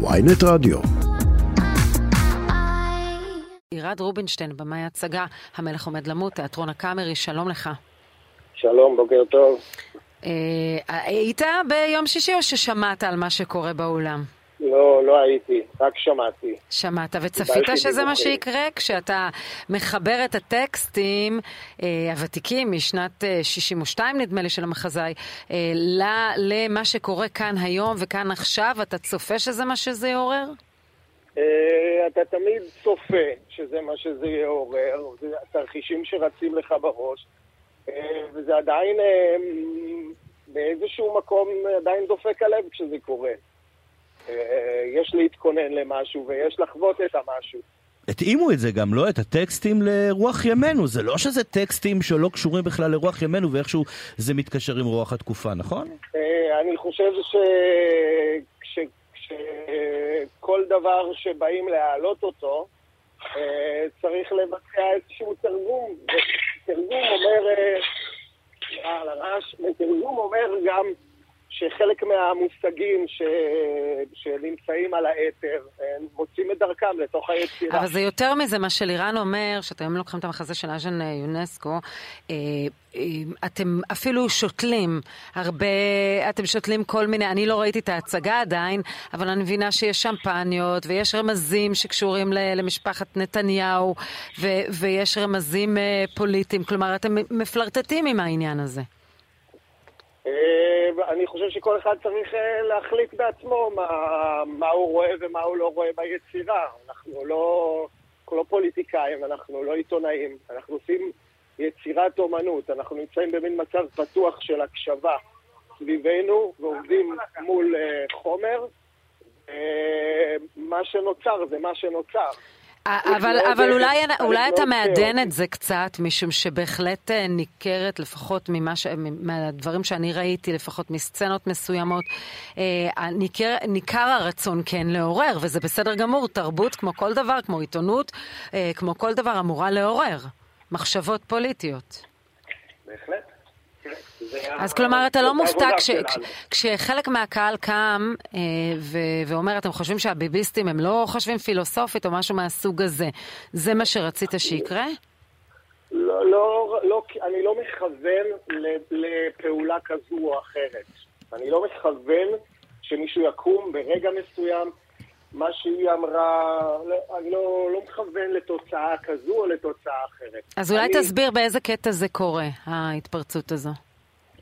ויינט רדיו. עירד רובינשטיין, במאי הצגה, המלך עומד למות, תיאטרון הקאמרי, שלום לך. שלום, בוקר טוב. אה, היית ביום שישי או ששמעת על מה שקורה באולם? לא, לא הייתי, רק שמעתי. שמעת, וצפית שזה. מה שיקרה כשאתה מחבר את הטקסטים אה, הוותיקים משנת אה, 62 נדמה לי של המחזאי, אה, למה שקורה כאן היום וכאן עכשיו, אתה צופה שזה מה שזה יעורר? אה, אתה תמיד צופה שזה מה שזה יעורר, זה התרחישים שרצים לך בראש, אה, וזה עדיין אה, באיזשהו מקום עדיין דופק הלב כשזה קורה. אה, יש להתכונן למשהו ויש לחוות את המשהו. התאימו את זה גם, לא? את הטקסטים לרוח ימינו. זה לא שזה טקסטים שלא קשורים בכלל לרוח ימינו ואיכשהו זה מתקשר עם רוח התקופה, נכון? אה, אני חושב שכל דבר שבאים להעלות אותו, אה, צריך לבצע איזשהו תרגום. ותרגום אומר, סליחה על הרעש, ותרגום אומר גם שחלק מהמושגים ש... שנמצאים על האתר, הם מוצאים את דרכם לתוך היצירה. אבל זה יותר מזה, מה שלירן אומר, שאתם לוקחים את המחזה של אז'ן אה, יונסקו, אה, אה, אתם אפילו שותלים הרבה, אתם שותלים כל מיני, אני לא ראיתי את ההצגה עדיין, אבל אני מבינה שיש שמפניות, ויש רמזים שקשורים למשפחת נתניהו, ו- ויש רמזים פוליטיים, כלומר, אתם מפלרטטים עם העניין הזה. אה, אני חושב שכל אחד צריך אה, להחליט בעצמו מה, מה הוא רואה ומה הוא לא רואה ביצירה. אנחנו לא, אנחנו לא פוליטיקאים, אנחנו לא עיתונאים, אנחנו עושים יצירת אומנות, אנחנו נמצאים במין מצב פתוח של הקשבה סביבנו ועובדים מול אה, חומר. מה שנוצר זה מה שנוצר. אבל, מאוד, אבל אה, אולי, אני אולי אתה מעדן. את זה קצת, משום שבהחלט אה, ניכרת, לפחות ממה ש... מהדברים שאני ראיתי, לפחות מסצנות מסוימות, אה, ניכר, ניכר הרצון כן לעורר, וזה בסדר גמור, תרבות כמו כל דבר, כמו עיתונות, אה, כמו כל דבר אמורה לעורר מחשבות פוליטיות. בהחלט. אז כלומר, אתה לא מופתע. כשחלק מהקהל קם אה, ואומר, אתם חושבים שהביביסטים הם לא חושבים פילוסופית או משהו מהסוג הזה. זה מה שרצית שיקרה? לא, לא, לא, אני לא מכוון לפעולה כזו או אחרת. אני לא מכוון שמישהו יקום ברגע מסוים, מה שהיא אמרה, לא, אני לא, לא מכוון לתוצאה כזו או לתוצאה אחרת. אז אולי אני, תסביר באיזה קטע זה קורה, ההתפרצות הזו.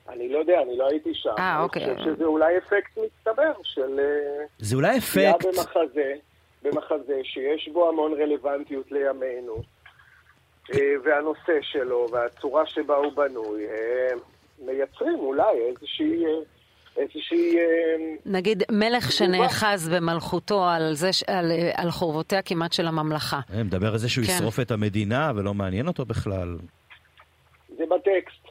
אני לא יודע, אני לא הייתי שם. אה, אוקיי. אני חושב שזה אולי אפקט מצטבר של אה, זה אולי אפקט... במחזה, במחזה שיש בו המון רלוונטיות לימינו, אה, והנושא שלו והצורה שבה הוא בנוי, אה, מייצרים אולי איזושהי... אה, איזושהי... אה, נגיד מלך. שנאחז במלכותו על, זה, ש- על, על חורבותיה כמעט של הממלכה. אה, מדבר על זה שהוא כן. ישרוף את המדינה ולא מעניין אותו בכלל. זה בטקסט.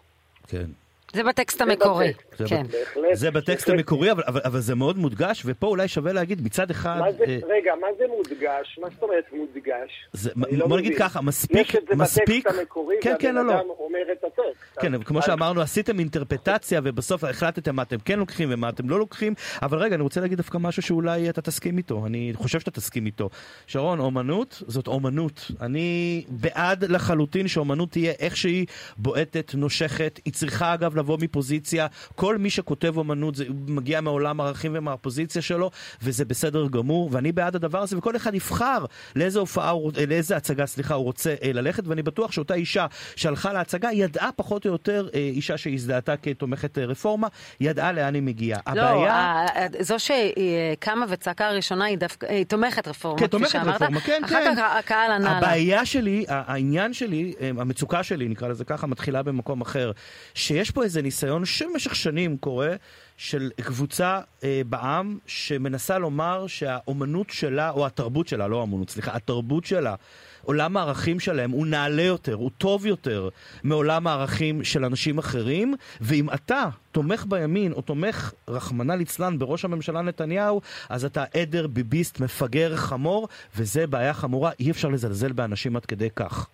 כן. זה בטקסט המקורי. זה כן. בהחלט. זה בטקסט בהחלט. המקורי, אבל, אבל, אבל זה מאוד מודגש, ופה אולי שווה להגיד מצד אחד... מה זה, אה, רגע, מה זה מודגש? מה זאת אומרת מודגש? זה, אני לא בוא נגיד. ככה, מספיק, יש את זה מספיק, בטקסט המקורי, כן, כן, לא, והבן לא, אדם אומר את הטקסט. כן, אז- אבל כמו אז- שאמרנו, עשיתם אינטרפטציה ובסוף החלטתם מה אתם כן לוקחים ומה אתם לא לוקחים, אבל רגע, אני רוצה להגיד דווקא משהו שאולי אתה תסכים איתו, אני חושב שאתה תסכים איתו. שרון, אומנות זאת אומנות. אני בעד לחלוטין שאומנות תהיה איך שהיא בועטת, נושכת, היא צריכה אגב לבוא מפוזיציה, כל מי שכותב אומנות זה מגיע מעולם ערכים ומהפוזיציה שלו, וזה בסדר גמור, ואני בעד הדבר הזה, וכל אחד יבחר לאיזה הופעה, אה, לאיזה הצגה, סליחה, הוא רוצה אה, ללכת, ואני בטוח שאותה אישה שהלכה להצגה ידעה פחות או יותר, אה, אישה שהזדהתה כתומכת רפורמה, ידעה לאן היא מגיעה. לא, הבעיה... זו שקמה וצעקה הראשונה היא דווקא, היא תומכת רפורמה, כפי שאמרת. רפורמה, כן, אחר כן. כך הקהל ענה לה. הבעיה שלי, העניין שלי, המצוקה שלי, נקרא לזה ככה, מתחילה במקום אחר. שיש פה איזה ניסיון שבמשך שנים קורה, של קבוצה אה, בעם שמנסה לומר שהאומנות שלה, או התרבות שלה, לא האומנות, סליחה, התרבות שלה, עולם הערכים שלהם הוא נעלה יותר, הוא טוב יותר מעולם הערכים של אנשים אחרים, ואם אתה תומך בימין או תומך, רחמנא ליצלן, בראש הממשלה נתניהו, אז אתה עדר, ביביסט, מפגר, חמור, וזה בעיה חמורה, אי אפשר לזלזל באנשים עד כדי כך.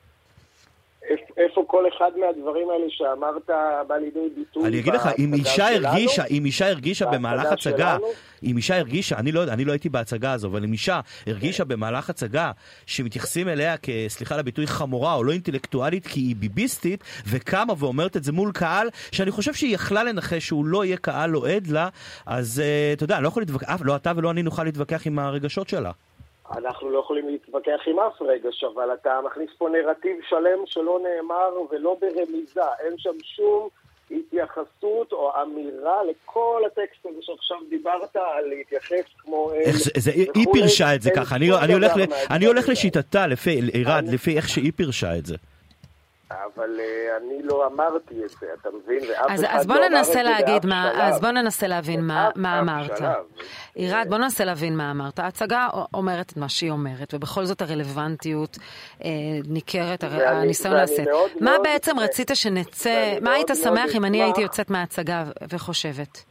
כל אחד מהדברים האלה שאמרת בא לידי ביטוי אני אגיד לך, אם אישה הרגישה, אם אישה הרגישה במהלך הצגה. אם אישה הרגישה, אני לא אני לא הייתי בהצגה הזו, אבל אם אישה הרגישה במהלך הצגה שמתייחסים אליה כסליחה על הביטוי חמורה או לא אינטלקטואלית כי היא ביביסטית, וקמה ואומרת את זה מול קהל, שאני חושב שהיא יכלה לנחש שהוא לא יהיה קהל אוהד לה, אז אה, אתה יודע, לא יכול להתווכח, לא אתה ולא אני נוכל להתווכח עם הרגשות שלה. אנחנו לא יכולים להתווכח עם אף רגש, אבל אתה מכניס פה נרטיב שלם שלא נאמר ולא ברמיזה. אין שם שום התייחסות או אמירה לכל הטקסט הזה שעכשיו דיברת, על להתייחס כמו... אל איך זה, זה, היא. פירשה את זה ככה, אני, שום אני, הולך, ל, אני הולך. לשיטתה, לפי, עירד, לפי איך שהיא פירשה את זה. אבל אה, אני לא אמרתי את זה, אתה מבין? ואף אז, אחד אז בוא לא ננסה להגיד מה, שלב. אז בוא ננסה להבין מה, מה אף אמרת. שלב. עירד, בוא ננסה להבין מה אמרת. ההצגה אומרת את מה שהיא אומרת, ובכל זאת הרלוונטיות אה, ניכרת, הר- ואני- הניסיון לעשות. מה מאוד- בעצם רצית שנצא, מה היית שמח אם אני הייתי יוצאת מההצגה ו- וחושבת?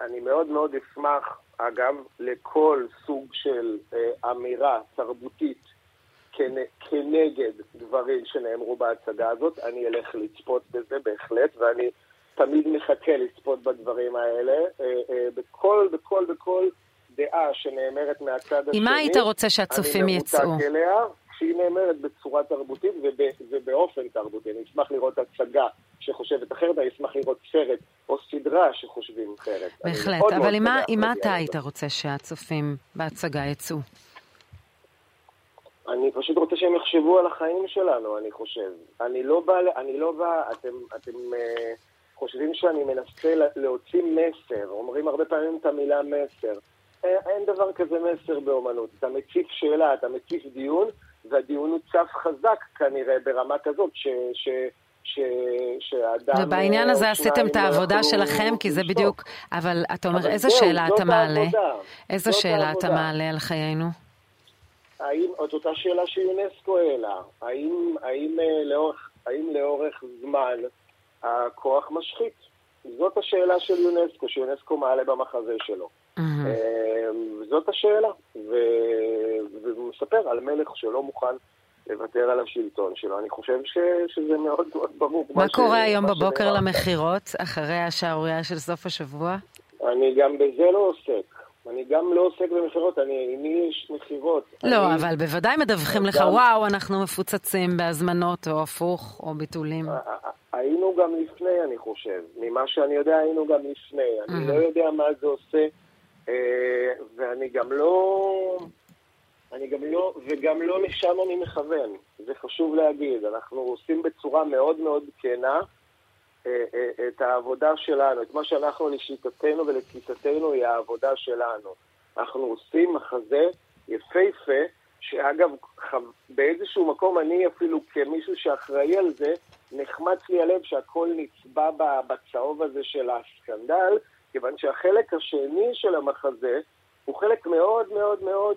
אני מאוד מאוד אשמח, אגב, לכל סוג של אה, אמירה תרבותית כנגד דברים שנאמרו בהצגה הזאת. אני אלך לצפות בזה בהחלט, ואני תמיד מחכה לצפות בדברים האלה. אה, אה, בכל, בכל, בכל דעה שנאמרת מהצד השני. עם מה היית רוצה שהצופים אני יצאו? מרותק אליה, כשהיא נאמרת בצורה תרבותית וב, ובאופן תרבותי. אני אשמח לראות הצגה שחושבת אחרת, אני אשמח לראות סרט או סדרה שחושבים אחרת. אני בהחלט, אבל עם מה- אתה. היית רוצה שהצופים בהצגה יצאו? אני פשוט רוצה שהם יחשבו על החיים שלנו, אני חושב. אני לא בא, אני לא בא, אתם, אתם אה, חושבים שאני מנסה לה- להוציא מסר, אומרים הרבה פעמים את המילה מסר. אה, אין דבר כזה מסר באומנות. אתה מציף שאלה, אתה מציף דיון, והדיון הוא צף חזק כנראה ברמה כזאת, ש... ש ש... שהאדם... ובעניין אה, הזה עשיתם את לא העבודה יכלו שלכם, כי זה. בדיוק... אבל אתה אומר, אבל איזה שאלה אתה מעלה? זאת שאלה אתה. מעלה על חיינו? האם, את אותה שאלה שיונסקו העלה, האם, האם, אה, לאורך, האם לאורך זמן הכוח משחית? זאת השאלה של יונסקו, שיונסקו מעלה במחזה שלו. אה, זאת השאלה, ו... והוא מספר על מלך שלא מוכן לוותר על השלטון שלו. אני חושב ש... שזה מאוד מאוד ברור. מה ש- קורה היום מה בבוקר. למכירות, אחרי השערורייה של סוף השבוע? אני גם בזה לא עוסק. גם לא עוסק במכירות, אני, מי יש מכירות? לא, אני- אבל בוודאי מדווחים לך, גם- וואו, אנחנו מפוצצים בהזמנות, או הפוך, או ביטולים. היינו גם לפני, אני חושב. ממה שאני יודע, היינו גם לפני. אני Mhm. לא יודע מה זה עושה, אה, ואני גם לא... אני גם לא, וגם לא לשם אני מכוון. זה חשוב להגיד. אנחנו עושים בצורה מאוד מאוד כנה את העבודה שלנו, את מה שאנחנו לשיטתנו ולתפיסתנו היא העבודה שלנו. אנחנו עושים מחזה יפהפה, שאגב, באיזשהו מקום אני אפילו כמישהו שאחראי על זה, נחמץ לי הלב שהכל נצבע בצהוב הזה של הסקנדל, כיוון שהחלק השני של המחזה הוא חלק מאוד מאוד מאוד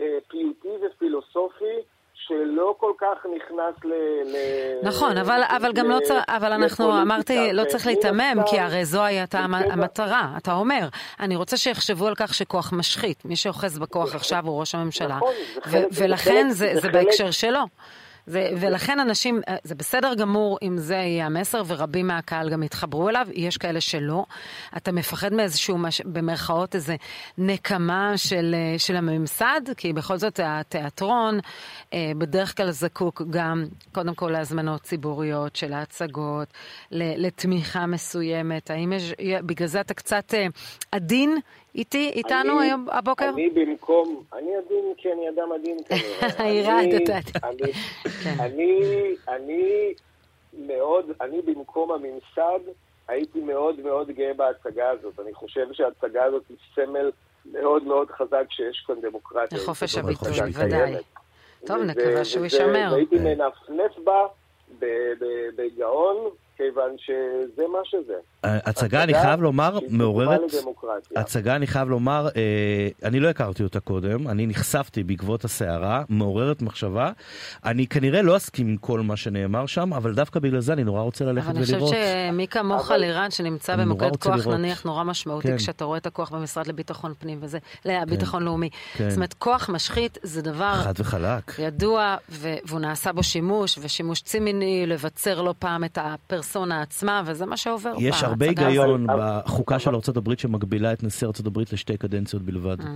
אה, פיוטי ופילוסופי, שלא כל כך נכנס ל... ל- נכון, אבל, אבל גם לא ל- צריך, אבל אנחנו, אמרתי, לא צריך להיתמם, כי הרי זו הייתה המטרה. אתה אומר, אני רוצה שיחשבו על כך שכוח משחית. מי שאוחז בכוח עכשיו הוא ראש הממשלה. נכון, זה חלק- זה ולכן זה, זה זה חלק- בהקשר שלו. זה, ולכן אנשים, אה, זה בסדר גמור אם זה יהיה המסר, ורבים מהקהל גם יתחברו אליו, יש כאלה שלא. אתה מפחד מאיזשהו, מש, במרכאות, איזה נקמה של, אה, של הממסד, כי בכל זאת התיאטרון אה, בדרך כלל זקוק גם, קודם כל להזמנות ציבוריות של ההצגות, לתמיכה מסוימת. האם יש, בגלל זה אתה קצת עדין איתי, איתנו אני- היום, הבוקר? אני במקום, אני עדין כי אני אדם עדין כנראה. אני- אתה יודע. אני- כן. אני, אני מאוד, אני במקום הממסד הייתי מאוד מאוד גאה בהצגה הזאת. אני חושב שההצגה הזאת היא סמל מאוד מאוד חזק שיש כאן דמוקרטיה. לחופש הביטוי. קיימת. טוב, נקווה שהוא יישמר. והייתי. מנפנף בה בגאון, כיוון שזה מה שזה. הצגה, אני חייב לומר, מעוררת... הצגה, אני חייב לומר, אה, אני לא הכרתי אותה קודם, אני נחשפתי בעקבות הסערה, מעוררת מחשבה. אני כנראה לא אסכים עם כל מה שנאמר שם, אבל דווקא בגלל זה אני נורא רוצה ללכת אבל אני ולראות. חושבת שמי כמוך לירן, שנמצא במוקד כוח. נניח נורא משמעותי, כן. כשאתה רואה את הכוח במשרד לביטחון פנים וזה, לביטחון לאומי. כן. זאת אומרת, כוח משחית זה דבר חד וחלק. ידוע, והוא נעשה בו שימוש, ושימוש צימיני, לבצר לא פעם את הפרסונה עצמה, וזה מה שעובר הרבה. היגיון בחוקה של הברית שמגבילה את נשיא הברית לשתי קדנציות בלבד. אה.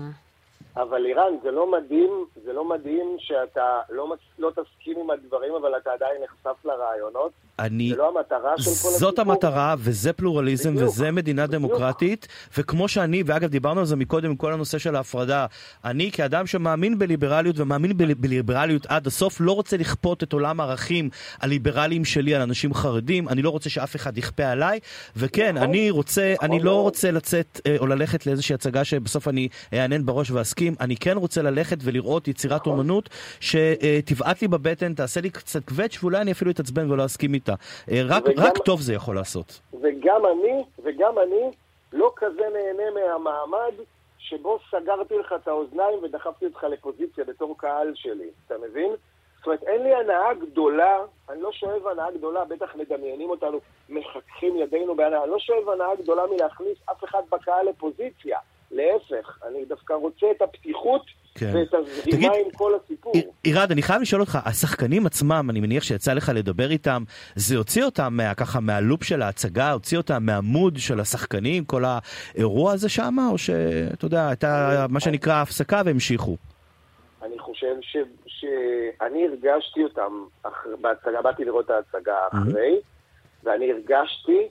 אבל אירן, זה לא מדהים, זה לא מדהים שאתה לא, לא תסכים עם הדברים, אבל אתה עדיין נחשף לרעיונות. אני... זה לא המטרה של כל הסיפור. זאת המטרה, וזה פלורליזם, בדיוק, וזה מדינה בדיוק. דמוקרטית, וכמו שאני, ואגב דיברנו על זה מקודם כל הנושא של ההפרדה, אני כאדם שמאמין בליברליות ומאמין בל- בליברליות עד הסוף, לא רוצה לכפות את עולם הערכים הליברליים שלי על אנשים חרדים, אני לא רוצה שאף אחד יכפה עליי, וכן, נכון, אני רוצה, נכון אני לא מאוד. רוצה לצאת אה, או ללכת לאיזושהי הצגה שבסוף אני אענן בראש ואסכים, אני כן רוצה ללכת ולראות יצירת נכון. אומנות שתבעט לי בבטן, תעשה לי קצת קווץ' ואולי אני אפילו אתעצבן ולא אסכים איתה. אה, רק, וגם- רק טוב זה יכול לעשות. וגם אני, וגם אני, לא כזה נהנה מהמעמד שבו סגרתי לך את האוזניים ודחפתי אותך לפוזיציה בתור קהל שלי, אתה מבין? זאת אומרת, אין לי הנאה גדולה, אני לא שואב הנאה גדולה, בטח מדמיינים אותנו, מחככים ידינו בהנאה, אני לא שואב הנאה גדולה מלהכניס אף אחד בקהל לפוזיציה. להפך, אני דווקא רוצה את הפתיחות כן. ואת הזרימה תגיד, עם כל הסיפור. יר- ירד, אני חייב לשאול אותך, השחקנים עצמם, אני מניח שיצא לך לדבר איתם, זה הוציא אותם מה, ככה מהלופ של ההצגה, הוציא אותם מהמוד של השחקנים, כל האירוע הזה שם, או שאתה יודע, הייתה מה שנקרא הפסקה והמשיכו? אני חושב ש... שאני הרגשתי אותם אח... בהצגה, באתי לראות את ההצגה אחרי, ואני הרגשתי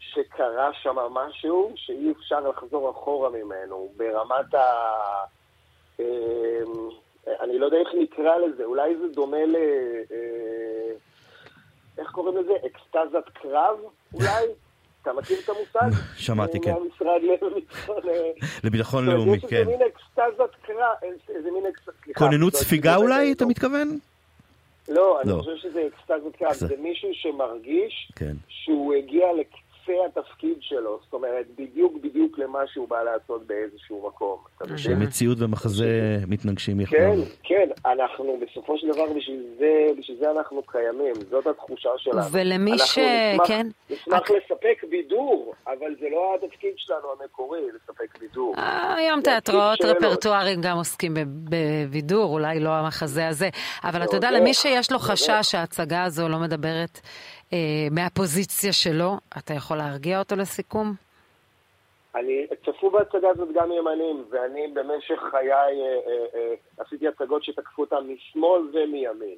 שקרה שם משהו שאי אפשר לחזור אחורה ממנו, ברמת ה... אמ, אני לא יודע איך נקרא לזה, אולי זה דומה ל... אה, איך קוראים לזה? אקסטזת קרב, אולי? אתה מכיר את המושג? שמעתי, כן. מהמשרד לביטחון... אה, לאומי, כן. איזה מין אקסטזת קרב, איזה מין אקסטזת... כוננות לא ספיגה הצליחו אולי, אתה. מתכוון? לא, אני לא. חושב שזה אקסטזת קרב. זה מישהו שמרגיש כן. שהוא הגיע לקצה התפקיד שלו. זאת אומרת, בדיוק בדיוק למה שהוא בא לעשות באיזשהו מקום. שמציאות ומחזה מתנגשים יחדיו. כן, כן, אנחנו בסופו של דבר בשביל זה, בשביל זה אנחנו קיימים, זאת התחושה שלנו. ולמי אנחנו ש... נשמח- כן. נשמח את- לספק בידור, אבל זה לא התפקיד שלנו המקורי, לספק בידור. אה, היום תיאטראות שאלות. רפרטואריים גם עוסקים בבידור, אולי לא המחזה הזה. אבל אתה יודע, זה- למי שיש לו חשש שההצגה הזו לא מדברת מהפוזיציה שלו, אתה יכול להרגיע אותו לסיכום? אני, צפו בהצגה הזאת גם ימנים, ואני במשך חיי אה, אה, אה, עשיתי הצגות שתקפו אותם משמאל ומימין.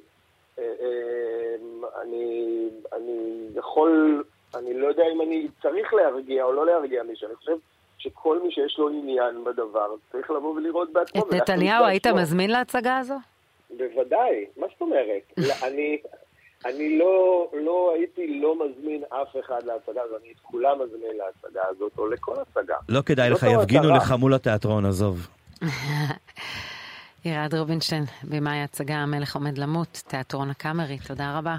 אה, אה, אני, אני יכול, אני לא יודע אם אני צריך להרגיע או לא להרגיע מישהו, אני חושב שכל מי שיש לו עניין בדבר צריך לבוא ולראות בעצמו. את נתניהו היית בעצמו. מזמין להצגה הזו? בוודאי, מה זאת אומרת? לא, אני, אני לא, לא הייתי לא מזמין אף אחד להצגה הזאת, אני את כולם מזמין להצגה הזאת, או לכל הצגה. לא כדאי לך, יפגינו. לך מול התיאטרון, עזוב. ירד רובינשטיין, במאי ההצגה המלך עומד למות, תיאטרון הקאמרי, תודה רבה.